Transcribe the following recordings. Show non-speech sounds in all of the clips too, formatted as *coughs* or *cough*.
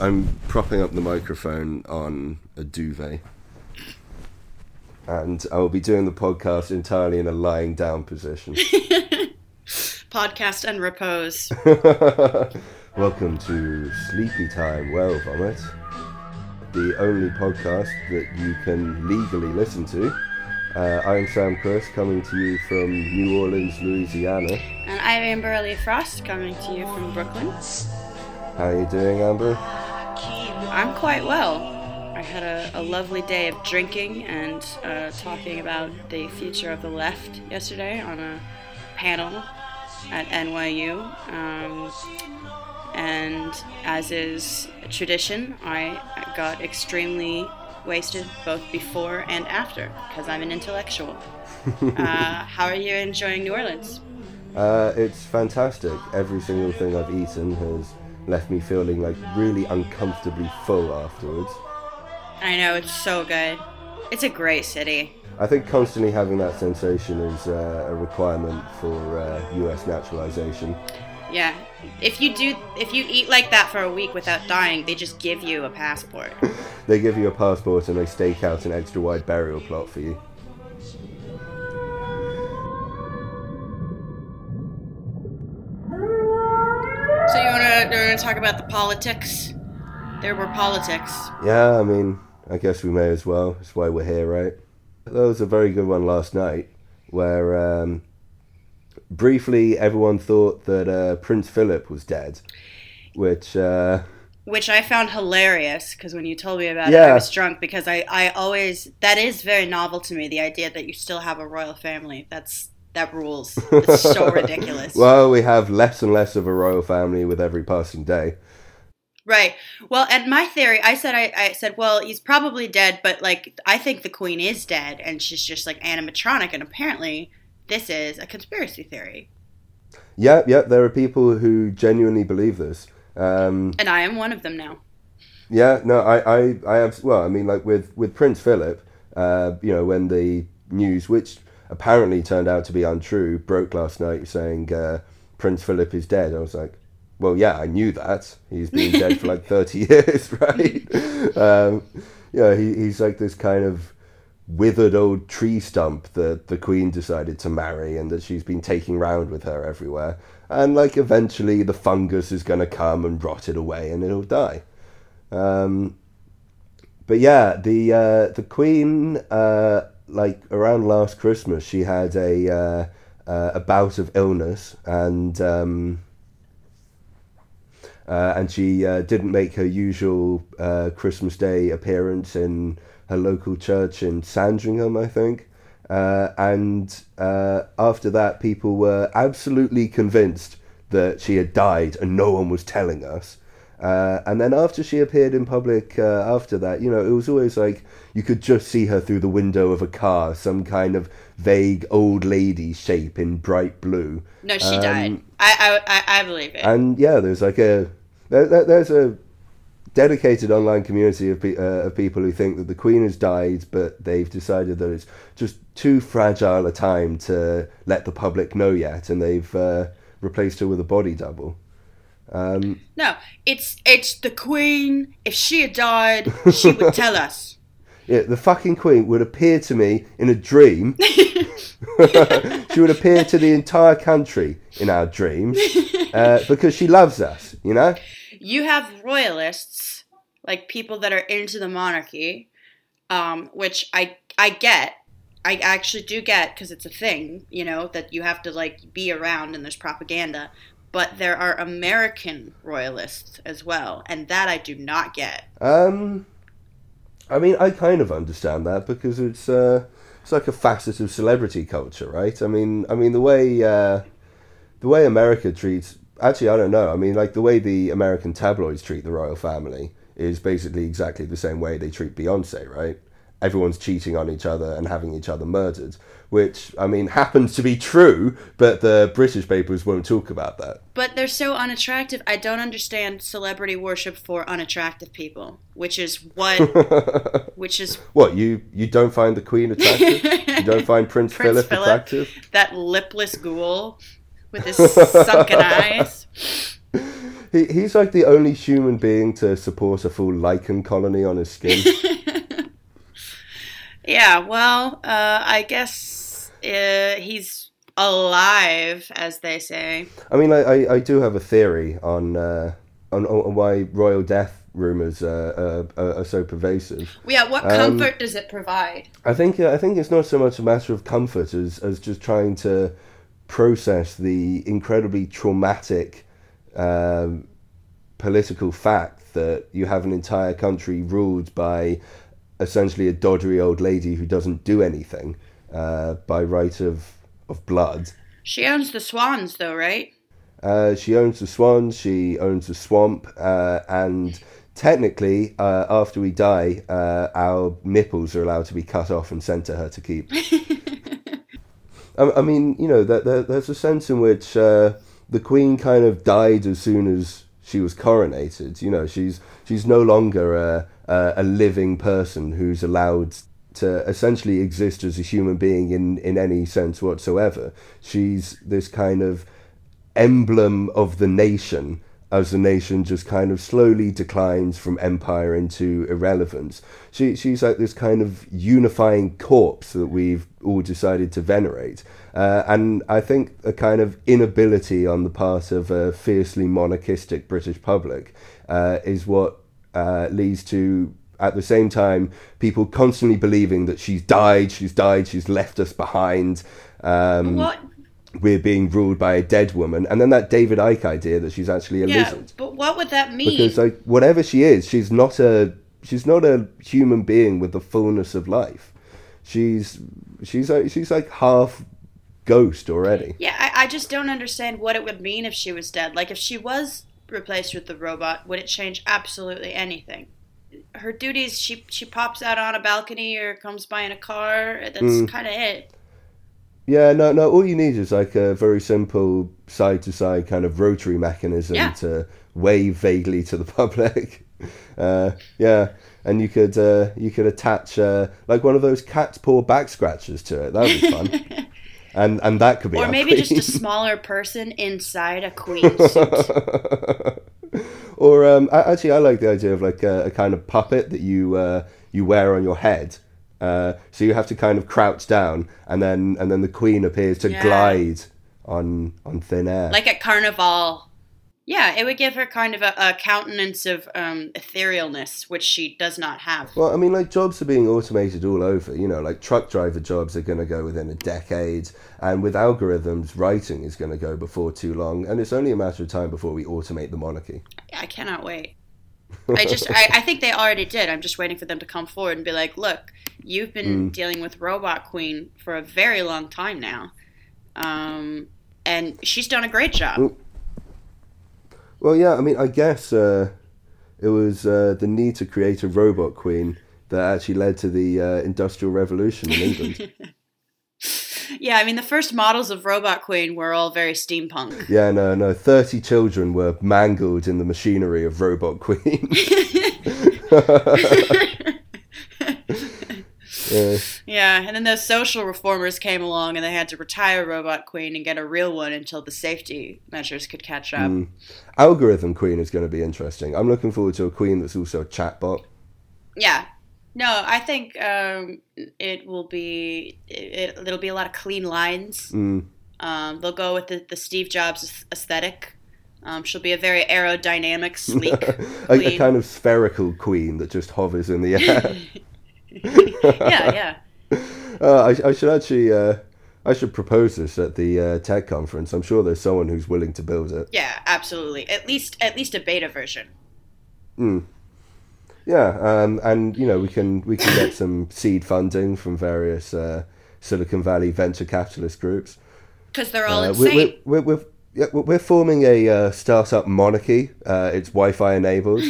I'm propping up the microphone on a duvet. And I will be doing the podcast entirely in a lying down position. *laughs* Podcast and repose. *laughs* Welcome to Sleepy Time Whale Vomit, the only podcast that you can legally listen to. Uh, I'm Sam Kriss, coming to you from New Orleans, Louisiana. And I'm Amber A'Lee Frost, coming to you from Brooklyn. How are you doing, Amber? I'm quite well. I had a, a lovely day of drinking and uh, talking about the future of the left yesterday on a panel at NYU. Um, and as is tradition, I got extremely wasted both before and after because I'm an intellectual. *laughs* uh, how are you enjoying New Orleans? Uh, it's fantastic. Every single thing I've eaten has left me feeling like really uncomfortably full afterwards. I know, it's so good. It's a great city. I think constantly having that sensation is uh, a requirement for uh, US naturalization. Yeah. If you do if you eat like that for a week without dying, they just give you a passport. *laughs* they give you a passport and they stake out an extra wide burial plot for you. Wanna, talk about the politics? There were politics. Yeah, I mean, I guess we may as well. That's why we're here, right? That was a very good one last night, where um, briefly everyone thought that uh, Prince Philip was dead, which. Uh, which I found hilarious because when you told me about Yeah. it, I was drunk because I, I always that is very novel to me the idea that you still have a royal family. That's that rules. *laughs* It's so ridiculous. well, we have less and less of a royal family with every passing day. Right. Well, and my theory, I said, I, I said, well, he's probably dead, but like, I think the queen is dead, and she's just like animatronic, and apparently, this is a conspiracy theory, Yeah, yeah, there are people who genuinely believe this. Um, and I am one of them now. Yeah, no, I, I, I have. Well, I mean, like with with Prince Philip, uh, you know, when the news, which apparently turned out to be untrue, broke last night saying uh, Prince Philip is dead. I was like, well, yeah, I knew that. He's been dead for like thirty *laughs* years, *laughs* right? Um, know, he, he's like this kind of withered old tree stump that the Queen decided to marry and that she's been taking round with her everywhere. And like eventually the fungus is going to come and rot it away and it'll die. Um, but yeah, the uh, the Queen, uh, like around last Christmas, she had a uh, uh, a bout of illness and. Um, uh, and she uh, didn't make her usual uh, Christmas Day appearance in her local church in Sandringham, I think. Uh, and after that, people were absolutely convinced that she had died, and no one was telling us. Uh, and then after she appeared in public, uh, after that, you know, it was always like you could just see her through the window of a car, some kind of vague old lady shape in bright blue. No, she Um, died. I, I, I, believe it. And yeah, there's like a there, there, there's a dedicated online community of, pe- uh, of people who think that the Queen has died, but they've decided that it's just too fragile a time to let the public know yet, and they've uh, replaced her with a body double. Um, no, it's it's the queen. If she had died, she would tell *laughs* us. yeah, the fucking Queen would appear to me in a dream. *laughs* she would appear to the entire country in our dreams uh, because she loves us, you know. you have royalists, like people that are into the monarchy, um, which I I get. I actually do get because it's a thing, you know, that you have to like be around and there's propaganda. But there are American royalists as well, and that I do not get. Um, I mean, I kind of understand that because it's uh, it's like a facet of celebrity culture, right? I mean, I mean the way uh, the way America treats. Actually, I don't know. I mean, like the way the American tabloids treat the royal family is basically exactly the same way they treat Beyonce, right? Everyone's cheating on each other and having each other murdered, which I mean happens to be true, but the British papers won't talk about that. But they're so unattractive. I don't understand celebrity worship for unattractive people, which is what, *laughs* which is What you you don't find the Queen attractive? you don't find *laughs* Prince, Prince Philip, Philip. attractive? that lipless ghoul with his *laughs* sunken eyes. he, he's like the only human being to support a full lichen colony on his skin. yeah, well, uh, I guess uh, he's alive, as they say. I mean, I, I, I do have a theory on, uh, on on why royal death rumors uh, uh, are so pervasive. Yeah, what comfort um, does it provide? I think I think it's not so much a matter of comfort as as just trying to process the incredibly traumatic um, political fact that you have an entire country ruled by essentially a doddery old lady who doesn't do anything uh, by right of of blood. She owns the swans, though, right? Uh, she owns the swans. She owns the swamp, uh, and technically, uh, after we die, uh, our nipples are allowed to be cut off and sent to her to keep. *laughs* I, I, mean, you know, that there, there's a sense in which uh, the queen kind of died as soon as she was coronated. You know, she's she's no longer a, a, a living person who's allowed to essentially exist as a human being in, in any sense whatsoever. She's this kind of emblem of the nation as the nation just kind of slowly declines from empire into irrelevance. She, she's like this kind of unifying corpse that we've all decided to venerate. Uh, and I think a kind of inability on the part of a fiercely monarchistic British public uh, is what uh, leads to at the same time, people constantly believing that she's died, she's died, she's left us behind. Um, what we're being ruled by a dead woman, and then that David Icke idea that she's actually a yeah, lizard. But what would that mean? Because like whatever she is, she's not a she's not a human being with the fullness of life. She's she's like, she's like half ghost already. Yeah, I, I just don't understand what it would mean if she was dead. Like if she was replaced with the robot, would it change absolutely anything? Her duties, she she pops out on a balcony or comes by in a car. That's mm. kind of it. Yeah, no, no. All you need is like a very simple side to side kind of rotary mechanism yeah. to wave vaguely to the *laughs* public. Uh, yeah, and you could uh, you could attach uh, like one of those cat's paw back scratchers to it. That would be fun. *laughs* and and that could be. Or maybe queen. just a *laughs* smaller person inside a queen *laughs* suit. or um, actually, I like the idea of like a, a kind of puppet that you uh, you wear on your head uh, so you have to kind of crouch down, and then and then the queen appears to yeah. glide on on thin air, like at Carnival. Yeah, it would give her kind of a, a countenance of um, etherealness, which she does not have. Well, I mean, like jobs are being automated all over. You know, like truck driver jobs are going to go within a decade, and with algorithms, writing is going to go before too long, and it's only a matter of time before we automate the monarchy. I cannot wait. *laughs* I just, I, I think they already did. I'm just waiting for them to come forward and be like, look, you've been mm. dealing with Robot Queen for a very long time now. Um, and she's done a great job. Well, well yeah, I mean, I guess uh, it was uh, the need to create a robot queen that actually led to the uh, Industrial Revolution in England. *laughs* yeah, I mean, the first models of Robot Queen were all very steampunk. Yeah, no, no. 30 children were mangled in the machinery of Robot Queen. *laughs* *laughs* yeah. yeah, and then those social reformers came along and they had to retire Robot Queen and get a real one until the safety measures could catch up. Mm. Algorithm Queen is going to be interesting. I'm looking forward to a queen that's also a chatbot. Yeah. No, I think um, it will be it, it'll be a lot of clean lines. Mm. Um, they'll go with the, the Steve Jobs aesthetic. Um, she'll be a very aerodynamic, sleek, *laughs* a, a, kind of spherical queen that just hovers in the air. *laughs* *laughs* yeah, yeah. Uh, I, I, should actually, uh, I should propose this at the uh, tech conference. I'm sure there's someone who's willing to build it. Yeah, absolutely. At least, at least a beta version. Hmm. Yeah, um, and you know we can we can get some *coughs* seed funding from various uh, Silicon Valley venture capitalist groups because they're all uh, insane. We're, we're, we're, yeah, we're forming a uh, startup monarchy. Uh, it's Wi-Fi enabled.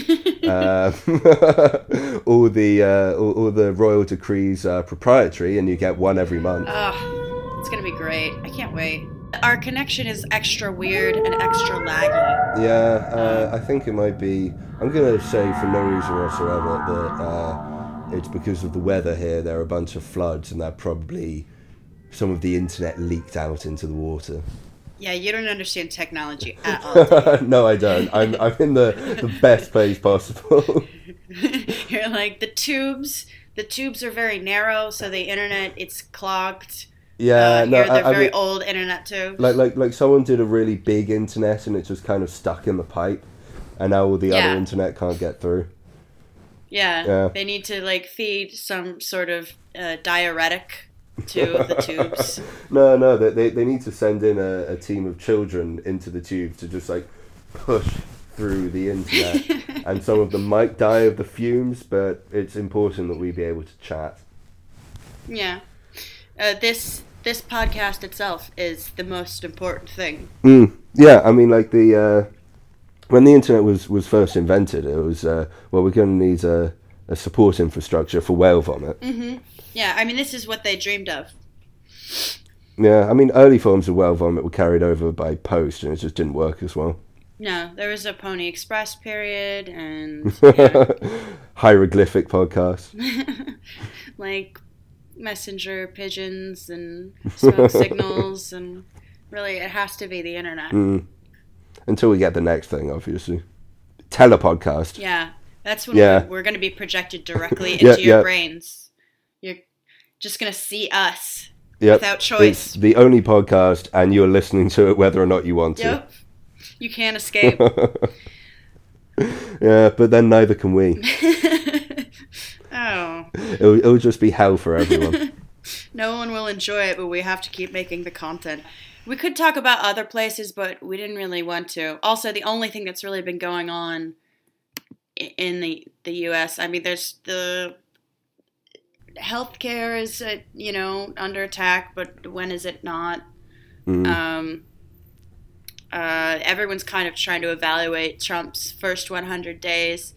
uh, *laughs* *laughs* all the uh, all, all, the royal decrees are proprietary, and you get one every month. Oh, it's gonna be great! I can't wait. Our connection is extra weird and extra laggy. Yeah, uh, I think it might be. I'm gonna say for no reason whatsoever that uh, it's because of the weather here. There are a bunch of floods, and that probably some of the internet leaked out into the water. Yeah, you don't understand technology *laughs* at all. *laughs* no, I don't. I'm I'm in the the best place possible. *laughs* You're like the tubes. The tubes are very narrow, so the internet it's clogged. Yeah, uh, no, I, I very mean, old internet tubes. like like like someone did a really big internet and it just kind of stuck in the pipe, and now all the Yeah. other internet can't get through. yeah, yeah. they need to like feed some sort of uh, diuretic to the tubes. *laughs* No, no, they, they, need to send in a, a team of children into the tube to just like push through the internet. *laughs* and some of them might die of the fumes, but it's important that we be able to chat. Yeah, uh, this this podcast itself is the most important thing. Mm, yeah, I mean, like the uh, when the internet was, was first invented, it was uh, well, we're going to need a, a support infrastructure for whale vomit. Yeah, I mean this is what they dreamed of. Yeah, I mean, early forms of whale vomit were carried over by post, and it just didn't work as well. No, there was a Pony Express period, and yeah, *laughs* Hieroglyphic podcast. *laughs* like messenger pigeons and smoke *laughs* signals, and really it has to be the internet. Mm. Until we get the next thing, obviously. Telepodcast. Yeah, that's when Yeah. we're, we're going to be projected directly Yeah, into your brains. Just going to see us Yep. without It's choice. the only podcast, and you're listening to it whether or not you want to. You can't escape. *laughs* yeah, but then neither can we. *laughs* oh. It'll, it'll just be hell for everyone. *laughs* No one will enjoy it, but we have to keep making the content. We could talk about other places, but we didn't really want to. Also, the only thing that's really been going on in the the U.S. I mean, there's the healthcare is uh, you know under attack, but when is it not? Mm. Um, uh, everyone's kind of trying to evaluate Trump's first 100 days.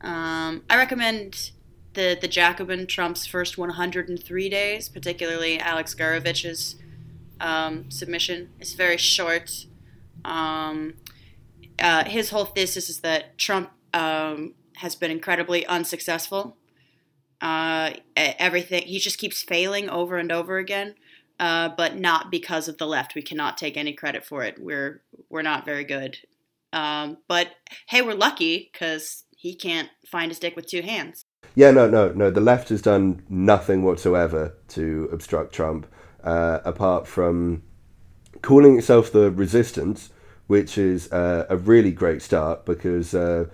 Um, I recommend the the Jacobin Trump's first 103 days, particularly Alex Gourevitch's um, submission. It's very short. Um, uh, his whole thesis is that Trump um, has been incredibly unsuccessful. Uh, everything he just keeps failing over and over again, uh, but not because of the left. We cannot take any credit for it. We're we're not very good. Um, but hey, we're lucky because he can't find his dick with two hands. Yeah, no, no, no. The left has done nothing whatsoever to obstruct Trump, uh, apart from calling itself the resistance, which is uh, a really great start because uh,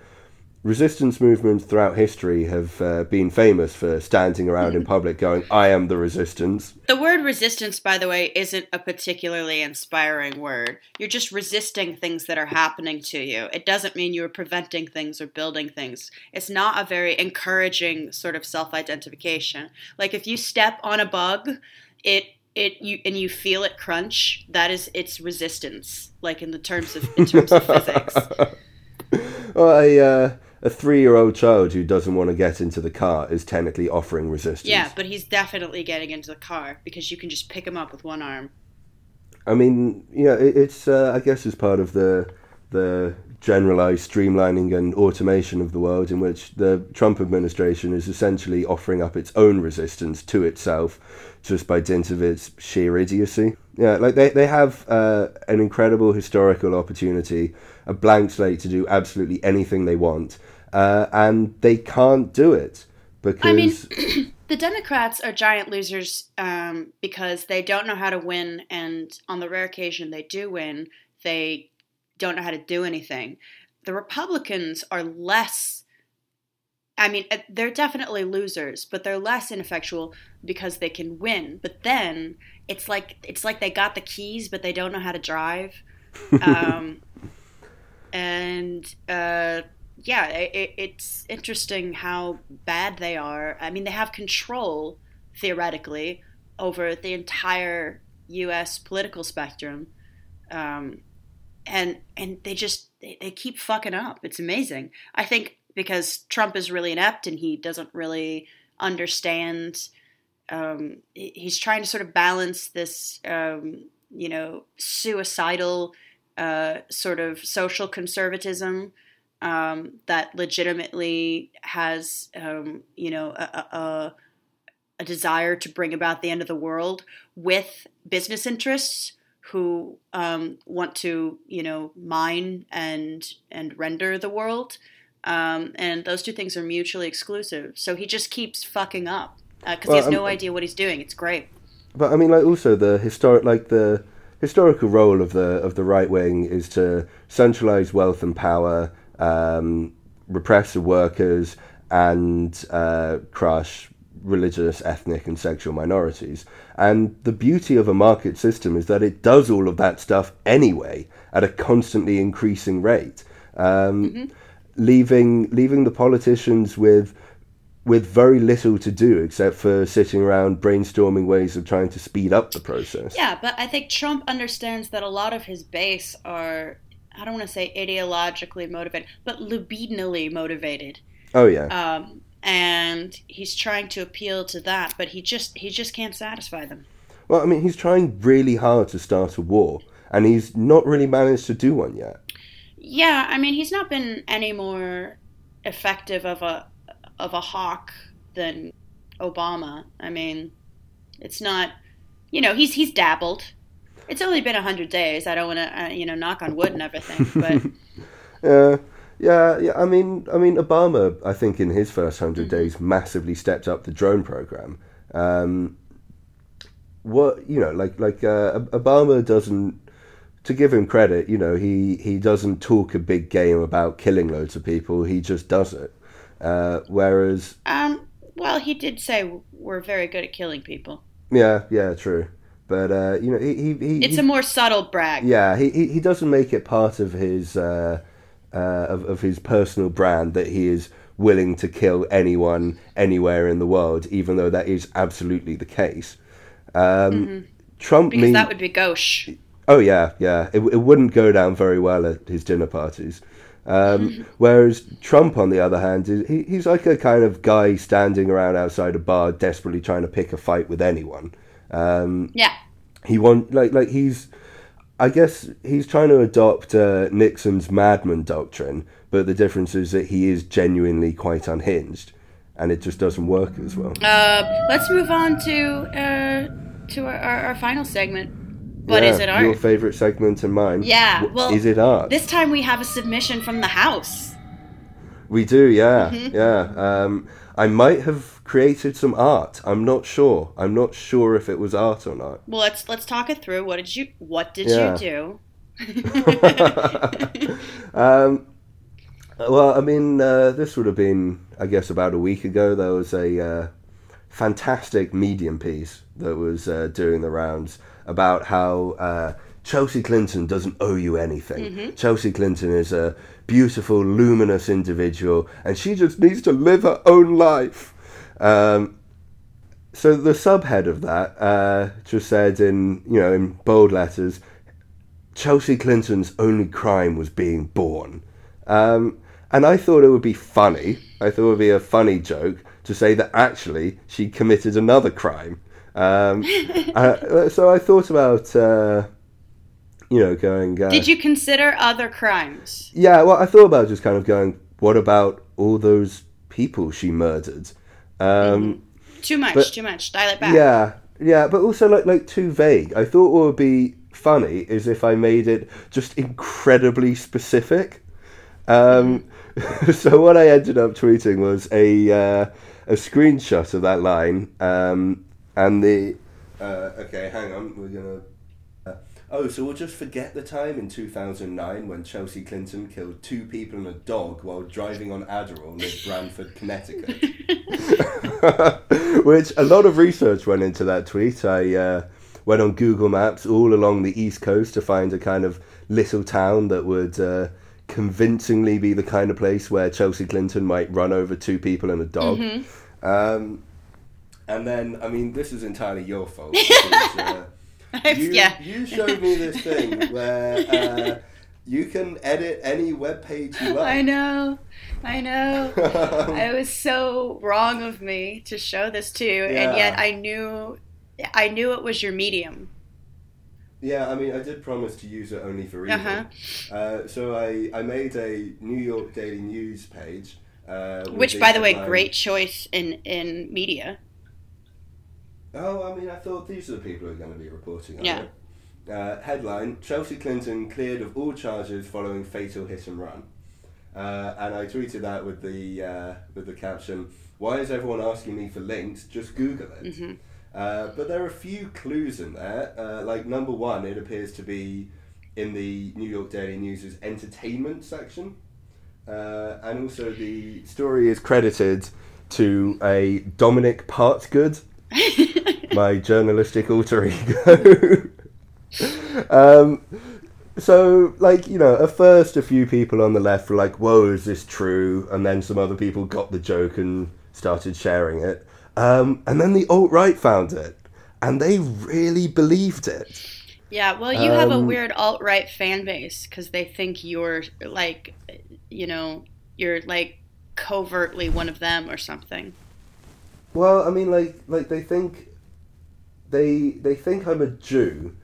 resistance movements throughout history have uh, been famous for standing around in public going, I am the resistance. The word resistance, by the way, isn't a particularly inspiring word. You're just resisting things that are happening to you. It doesn't mean you're preventing things or building things. It's not a very encouraging sort of self-identification. Like if you step on a bug, it it you and you feel it crunch, that is its resistance. Like in the terms of in terms of physics. *laughs* Well, a, uh, a three year old child who doesn't want to get into the car is technically offering resistance. Yeah, but he's definitely getting into the car because you can just pick him up with one arm. I mean, yeah, it, it's uh, I guess as part of the the generalized streamlining and automation of the world, in which the Trump administration is essentially offering up its own resistance to itself, just by dint of its sheer idiocy. Yeah, like they they have uh, an incredible historical opportunity, a blank slate to do absolutely anything they want, uh, and they can't do it because. I mean, *clears throat* the Democrats are giant losers um, because they don't know how to win, and on the rare occasion they do win, they don't know how to do anything. The Republicans are less. I mean, uh, they're definitely losers, but they're less ineffectual because they can win. But then it's like it's like they got the keys, but they don't know how to drive. *laughs* Um, and uh, yeah, it, it's interesting how bad they are. I mean, they have control theoretically over the entire U.S. political spectrum, um, and and they just they, they keep fucking up. It's amazing. I think because Trump is really inept and he doesn't really understand. Um, he's trying to sort of balance this, um, you know, suicidal uh, sort of social conservatism um, that legitimately has, um, you know, a, a, a- desire to bring about the end of the world with business interests who um, want to, you know, mine and and render the world, um, and those two things are mutually exclusive. So he just keeps fucking up because Well, he has no um, idea what he's doing. It's great. But I mean, like also the historic, like the historical role of the of the right wing is to centralize wealth and power, um, repress the workers, and uh, crush religious, ethnic, and sexual minorities. And the beauty of a market system is that it does all of that stuff anyway at a constantly increasing rate, um, leaving leaving the politicians with with very little to do except for sitting around brainstorming ways of trying to speed up the process. Yeah, but I think Trump understands that a lot of his base are, I don't want to say ideologically motivated, but libidinally motivated. Oh yeah. Um, and he's trying to appeal to that, but he just he just can't satisfy them. well, I mean, he's trying really hard to start a war, and he's not really managed to do one yet. Yeah, I mean he's not been any more effective of a of a hawk than Obama. I mean, it's not, you know, he's he's dabbled. It's only been a hundred days. I don't want to, uh, you know, knock on wood and everything, but *laughs* Uh, yeah, yeah. I mean, I mean, Obama, I think in his first 100 days, massively stepped up the drone program. Um, what you know, like like uh, Obama doesn't. To give him credit, you know, he he doesn't talk a big game about killing loads of people. He just does it. Uh, whereas, um, well, he did say we're very good at killing people. yeah, yeah, true. But uh, you know, he he, he It's he- a more subtle brag. Yeah, he, he, he doesn't make it part of his uh, uh, of, of his personal brand that he is willing to kill anyone anywhere in the world, even though that is absolutely the case. Um, Trump because mean- that would be gauche. Oh yeah, yeah. It, it wouldn't go down very well at his dinner parties. Um, *laughs* whereas Trump, on the other hand, is he, he's like a kind of guy standing around outside a bar, desperately trying to pick a fight with anyone. Um, Yeah, he want like like he's I guess he's trying to adopt uh, Nixon's madman doctrine, but the difference is that he is genuinely quite unhinged, and it just doesn't work as well. Uh, let's move on to uh, to our, our, our final segment. What Yeah, is it, art? Your favorite segment and mine. Yeah, well, is it art? This time we have a submission from the house. We do, yeah, Mm-hmm. yeah. Um, I might have created some art. I'm not sure. I'm not sure if it was art or not. Well, let's let's talk it through. What did you What did Yeah. you do? *laughs* *laughs* um, well, I mean, uh, this would have been, I guess, about a week ago. There was a uh, fantastic medium piece that was uh, doing the rounds about how uh, Chelsea Clinton doesn't owe you anything. Chelsea Clinton is a beautiful, luminous individual, and she just needs to live her own life. Um, so the subhead of that uh, just said in you know in bold letters, Chelsea Clinton's only crime was being born. Um, and I thought it would be funny. I thought it would be a funny joke to say that actually she committed another crime. Um, *laughs* uh, so I thought about, uh, you know, going. Uh, Did you consider other crimes? Yeah, well, I thought about just kind of going, what about all those people she murdered? Um, Too much. But- too much. Dial it back. Yeah, yeah, but also like like too vague. I thought what would be funny is if I made it just incredibly specific. Um, *laughs* so what I ended up tweeting was a uh, a screenshot of that line, um, and the uh, okay, hang on, we're gonna. Uh, oh, so we'll just forget the time in 2009 when Chelsea Clinton killed two people and a dog while driving on Adderall near Branford, Connecticut. *laughs* Which a lot of research went into that tweet. I uh, went on Google Maps all along the East Coast to find a kind of little town that would uh, convincingly be the kind of place where Chelsea Clinton might run over two people and a dog. Um, and then, I mean, this is entirely your fault. *laughs* Because, uh, *laughs* you, yeah. you showed me this thing *laughs* where uh, you can edit any web page you like. I know. I know. it was so wrong of me to show this to you, Yeah. and yet I knew, I knew it was your medium. Yeah, I mean, I did promise to use it only for evil. Uh-huh. Uh, so I, I made a New York Daily News page. Uh, Which, by the way, great choice in in media. Oh, I mean, I thought these are the people who are going to be reporting on Yeah. it. Uh, headline: Chelsea Clinton cleared of all charges following fatal hit and run. Uh, and I tweeted that with the uh, with the caption: "Why is everyone asking me for links? Just Google it." Mm-hmm. Uh, but there are a few clues in there. Uh, like number one, it appears to be in the New York Daily News's entertainment section, uh, and also the story is credited to a Dominic Partgood, *laughs* my journalistic alter ego. *laughs* um, so, like, you know, at first a few people on the left were like, whoa, is this true? And then some other people got the joke and started sharing it. Um, and then the alt right found it. And they really believed it. Yeah, well, you have a Um, weird alt right fan base because they think you're like, you know, you're like covertly one of them or something. Well, I mean, like, like they think they they think I'm a Jew,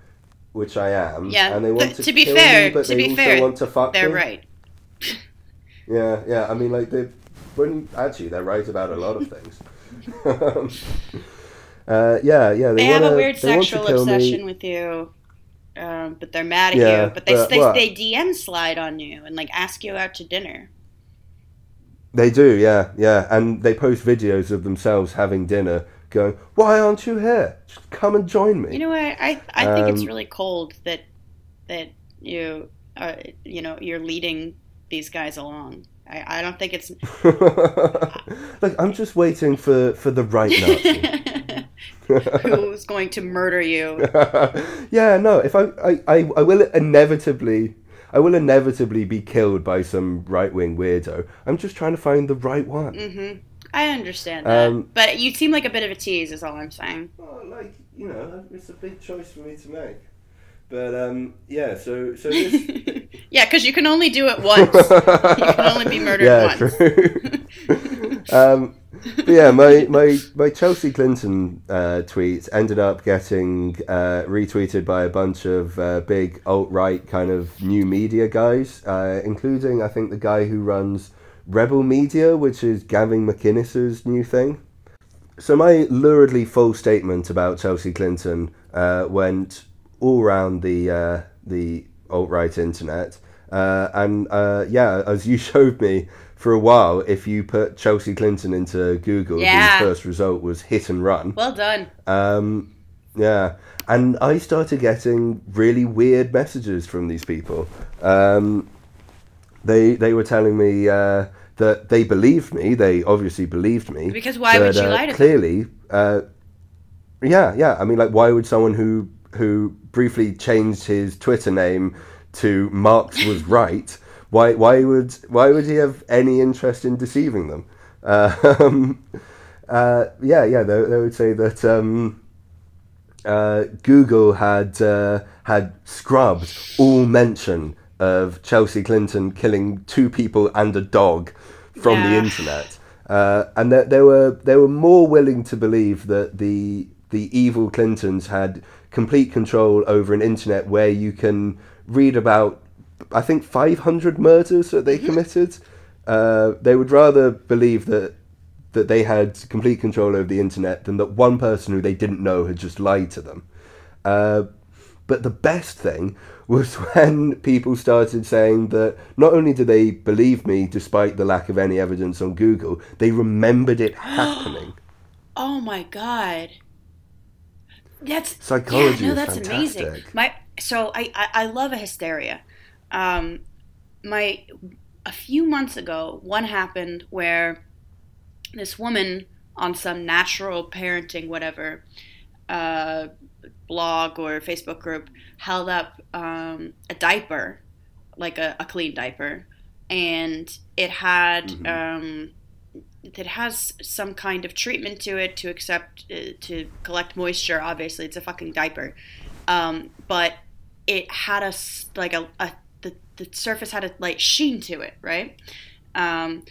which I am. Yeah, and they want to, to be kill fair- me, but to they be also fair, want to fuck They're me. right. *laughs* Yeah, yeah. I mean, like they, when actually they're right about a lot of things. *laughs* *laughs* um, uh, yeah, yeah. They, They have wanna, a weird they want to sexual kill me. obsession with you, um, but they're mad at Yeah, you. But they but they, what? they DM slide on you and like ask you out to dinner. They do, yeah, yeah, and they post videos of themselves having dinner, going, "Why aren't you here? Just come and join me." You know what? I I think it's Um, really cold that that you uh, you know you're leading these guys along. I, I don't think it's *laughs* Look, I'm just waiting for for the right *laughs* Nazi. *laughs* who's going to murder you. yeah, no. If I, I, I, I will inevitably, I will inevitably be killed by some right wing weirdo. I'm just trying to find the right one. hmm I understand that, Um, but you seem like a bit of a tease. Is all I'm saying. Oh, like you know, it's a big choice for me to make. But um, yeah. So so this. Yeah, because you can only do it once. You can only be *laughs* murdered yeah, once. true. *laughs* um, yeah, my, my, my Chelsea Clinton uh, tweet ended up getting uh, retweeted by a bunch of uh, big alt right kind of new media guys, uh, including I think the guy who runs Rebel Media, which is Gavin McInnes's new thing. So my luridly full statement about Chelsea Clinton uh, went all around the uh, the alt right internet, uh, and uh, yeah, as you *laughs* showed me for a while, if you put Chelsea Clinton into Google, Yeah. the first result was hit and run. Well done. Um, yeah, and I started getting really weird messages from these people. Um, they they were telling me uh, that they believed me. They obviously believed me. Because why would but, you uh, lie to them? Clearly, uh, yeah, yeah. I mean, like, why would someone who who briefly changed his Twitter name to Marx was right? Why why would why would he have any interest in deceiving them? Um, *laughs* uh, yeah, yeah. They, they would say that. Um, uh, Google had uh, had scrubbed all mention of Chelsea Clinton killing two people and a dog from the internet, uh, and that they were they were more willing to believe that the the evil Clintons had complete control over an internet where you can read about I think 500 murders that they committed. Uh, they would rather believe that that they had complete control over the internet than that one person who they didn't know had just lied to them. Uh, but the best thing was *laughs* when people started saying that not only did they believe me despite the lack of any evidence on Google, they remembered it *gasps* happening. Oh my god. That's Psychology yeah, no, that's amazing. My so I, I I love a hysteria. Um, my a few months ago, one happened where this woman on some natural parenting whatever uh, blog or Facebook group held up um, a diaper, like a, a clean diaper, and it had Mhm. um, it has some kind of treatment to it to accept uh, to collect moisture. Obviously, it's a fucking diaper, um, but it had a like a, a the the surface had a light sheen to it, right? Um,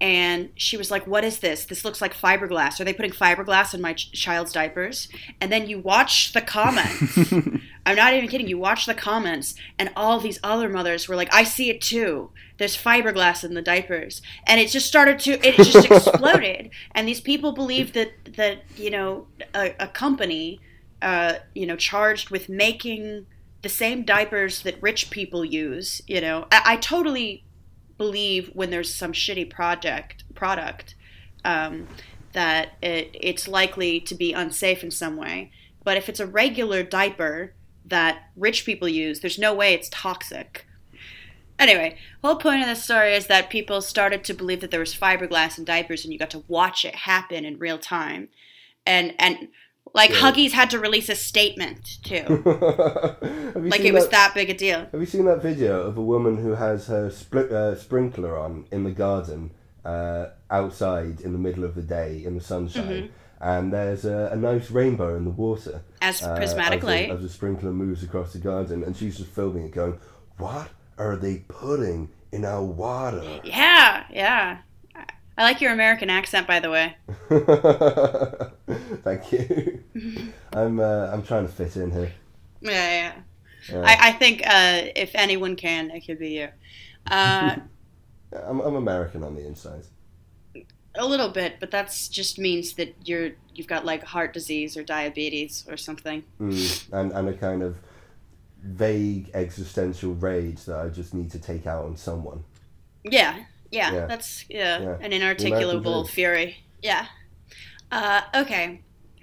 and she was like, "What is this? This looks like fiberglass. Are they putting fiberglass in my ch- child's diapers?" And then you watch the comments. *laughs* I'm not even kidding. You watch the comments, and all these other mothers were like, "I see it too. There's fiberglass in the diapers," and it just started to. It just *laughs* exploded, and these people believe that that you know a, a company, uh, you know, charged with making the same diapers that rich people use. You know, I, I totally believe when there's some shitty project product um, that it, it's likely to be unsafe in some way. But if it's a regular diaper that rich people use, there's no way it's toxic. Anyway, whole point of this story is that people started to believe that there was fiberglass in diapers and you got to watch it happen in real time. And and like Yeah. Huggies had to release a statement too. *laughs* Like it was that, that big a deal. Have you seen that video of a woman who has her split, uh, sprinkler on in the garden uh, outside in the middle of the day in the sunshine? Mm-hmm. And there's a, a nice rainbow in the water. As uh, prismatic as the- light. as the sprinkler moves across the garden, and she's just filming it, going, "What are they putting in our water?" Yeah, yeah. I like your American accent, by the way. *laughs* Thank you. *laughs* I'm uh, I'm trying to fit in here. Yeah, yeah. Yeah. I, I think uh, if anyone can, it could be you. Uh, *laughs* I'm, I'm American on the inside. a little bit, but that's just means that you're you've got like heart disease or diabetes or something. Mm, and and a kind of vague existential rage that I just need to take out on someone. Yeah, yeah, Yeah. that's yeah, Yeah. an inarticulable fury. Yeah. Uh, okay.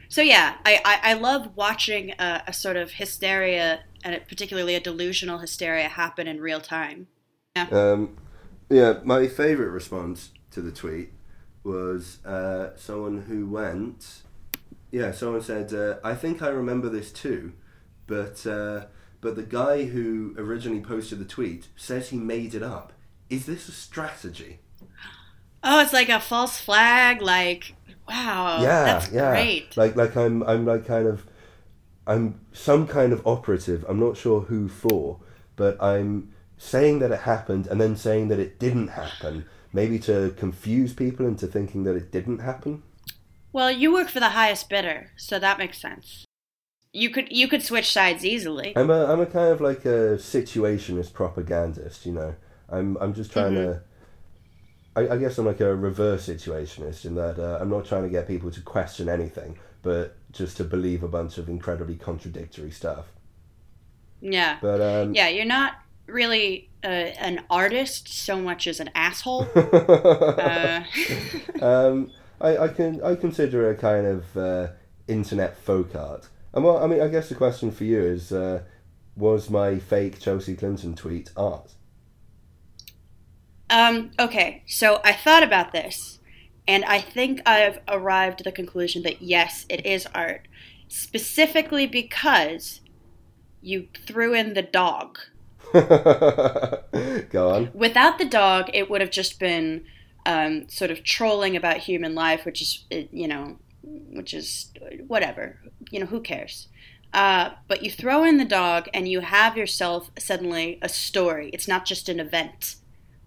So yeah, I, I, I love watching a, a sort of hysteria, and it- particularly a delusional hysteria, happen in real time. Um, yeah, my favourite response to the tweet was uh, someone who went. Yeah, someone said, uh, "I think I remember this too, but uh, but the guy who originally posted the tweet says he made it up. Is this a strategy?" Oh, it's like a false flag. Like, wow, yeah, that's yeah. great. Like like I'm I'm like kind of I'm some kind of operative. I'm not sure who for, but I'm saying that it happened and then saying that it didn't happen. Maybe to confuse people into thinking that it didn't happen. Well, you work for the highest bidder, so that makes sense. You could you could switch sides easily. I'm a I'm a kind of like a situationist propagandist. You know, I'm I'm just trying to. I, I guess I'm like a reverse situationist in that uh, I'm not trying to get people to question anything, but just to believe a bunch of incredibly contradictory stuff. Yeah. But um, Yeah, you're not really uh, an artist so much as an asshole. *laughs* Uh, *laughs* um, I, I can I consider it a kind of uh, internet folk art. And well, I mean, I guess the question for you is: uh, Was my fake Chelsea Clinton tweet art? Um, okay, so I thought about this, and I think I've arrived at the conclusion that yes, it is art, specifically because you threw in the dog. *laughs* Go on. Without the dog, it would have just been um, sort of trolling about human life, which is, uh, you know, which is whatever. You know, who cares? Uh, but you throw in the dog, and you have yourself suddenly a story. It's not just an event.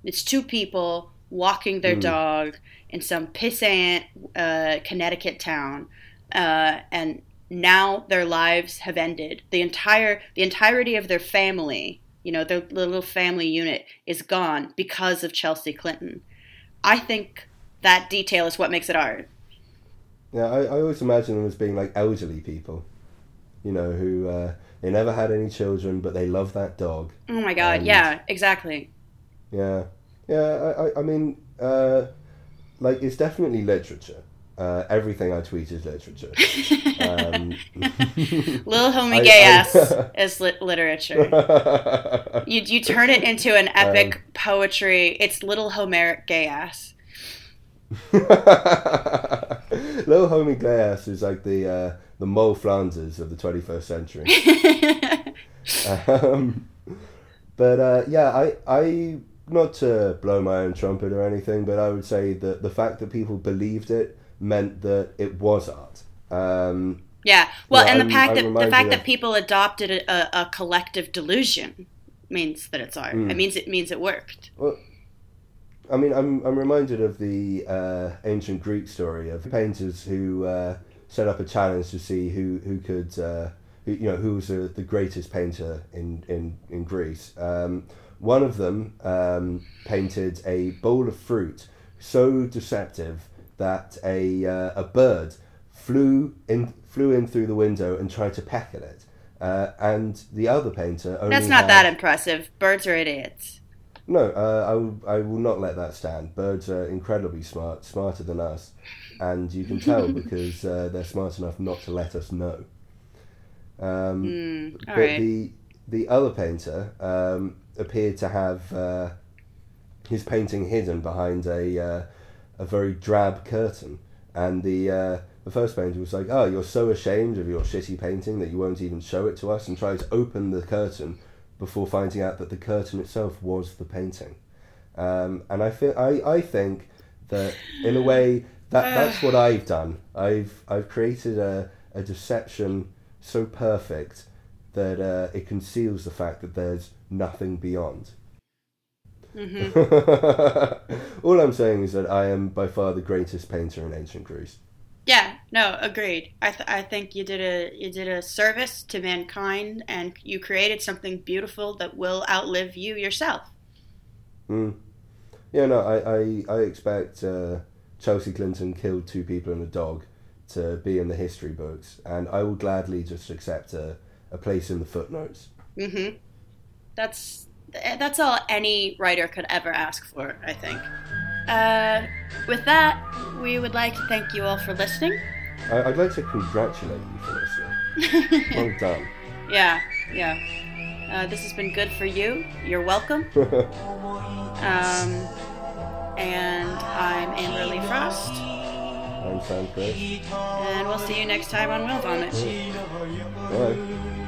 It's two people walking their Mm. dog in some pissant uh, Connecticut town, uh, and now their lives have ended. The entire the entirety of their family, you know, their little family unit is gone because of Chelsea Clinton. I think that detail is what makes it art. Yeah, I, I always imagine them as being like elderly people, you know, who uh, they never had any children, but they love that dog. Oh my god, And- yeah, exactly. Yeah, yeah. I, I, I mean, uh, like it's definitely literature. Uh, everything I tweet is literature. Um, *laughs* Little homie gay ass *laughs* is lit- literature. *laughs* You, you turn it into an epic Um, poetry. It's little Homeric gay ass. Little homie Glass is like the uh, the Moll Flanders of the 21st century. um, but uh, yeah, I I not to blow my own trumpet or anything, but I would say that the fact that people believed it meant that it was art. Um, yeah, well, Yeah, and the fact I'm that the fact of- that people adopted a, a, collective delusion means that it's art. Mm. It means it means it worked. I mean, I'm I'm reminded of the uh, ancient Greek story of painters who uh, set up a challenge to see who who could uh, who, you know who was uh, the greatest painter in in in Greece. Um, one of them um, painted a bowl of fruit so deceptive that a uh, a bird flew in flew in through the window and tried to peck at it. Uh, and the other painter only That's not had- that impressive. Birds are idiots. No, uh, I, will, I will not let that stand. Birds are incredibly smart, smarter than us, and you can tell *laughs* because uh, they're smart enough not to let us know. Um. All but right. the the other painter um, appeared to have uh, his painting hidden behind a uh, a very drab curtain, and the uh, the first painter was like, "Oh, you're so ashamed of your shitty painting that you won't even show it to us," and tried to open the curtain before finding out that the curtain itself was the painting. Um, and I feel I, I think that in a way that *sighs* that's what I've done. I've I've created a, a deception so perfect that uh, it conceals the fact that there's nothing beyond. *laughs* All I'm saying is that I am by far the greatest painter in ancient Greece. Yeah, no, agreed. I, th- I think you did a you did a service to mankind, and you created something beautiful that will outlive you yourself. Mm. Yeah, no, I, I, I expect uh, Chelsea Clinton killed two people and a dog to be in the history books, and I will gladly just accept a, a place in the footnotes. Mm-hmm. That's that's all any writer could ever ask for, I think. Uh, with that, we would like to thank you all for listening. I, I'd like to congratulate you for listening. *laughs* Well done. yeah, yeah. Uh, this has been good for you. You're welcome. *laughs* Um, and I'm Amber A'Lee Frost, I'm Sam Kriss. and we'll see you next time on Whale Vomit. Bye.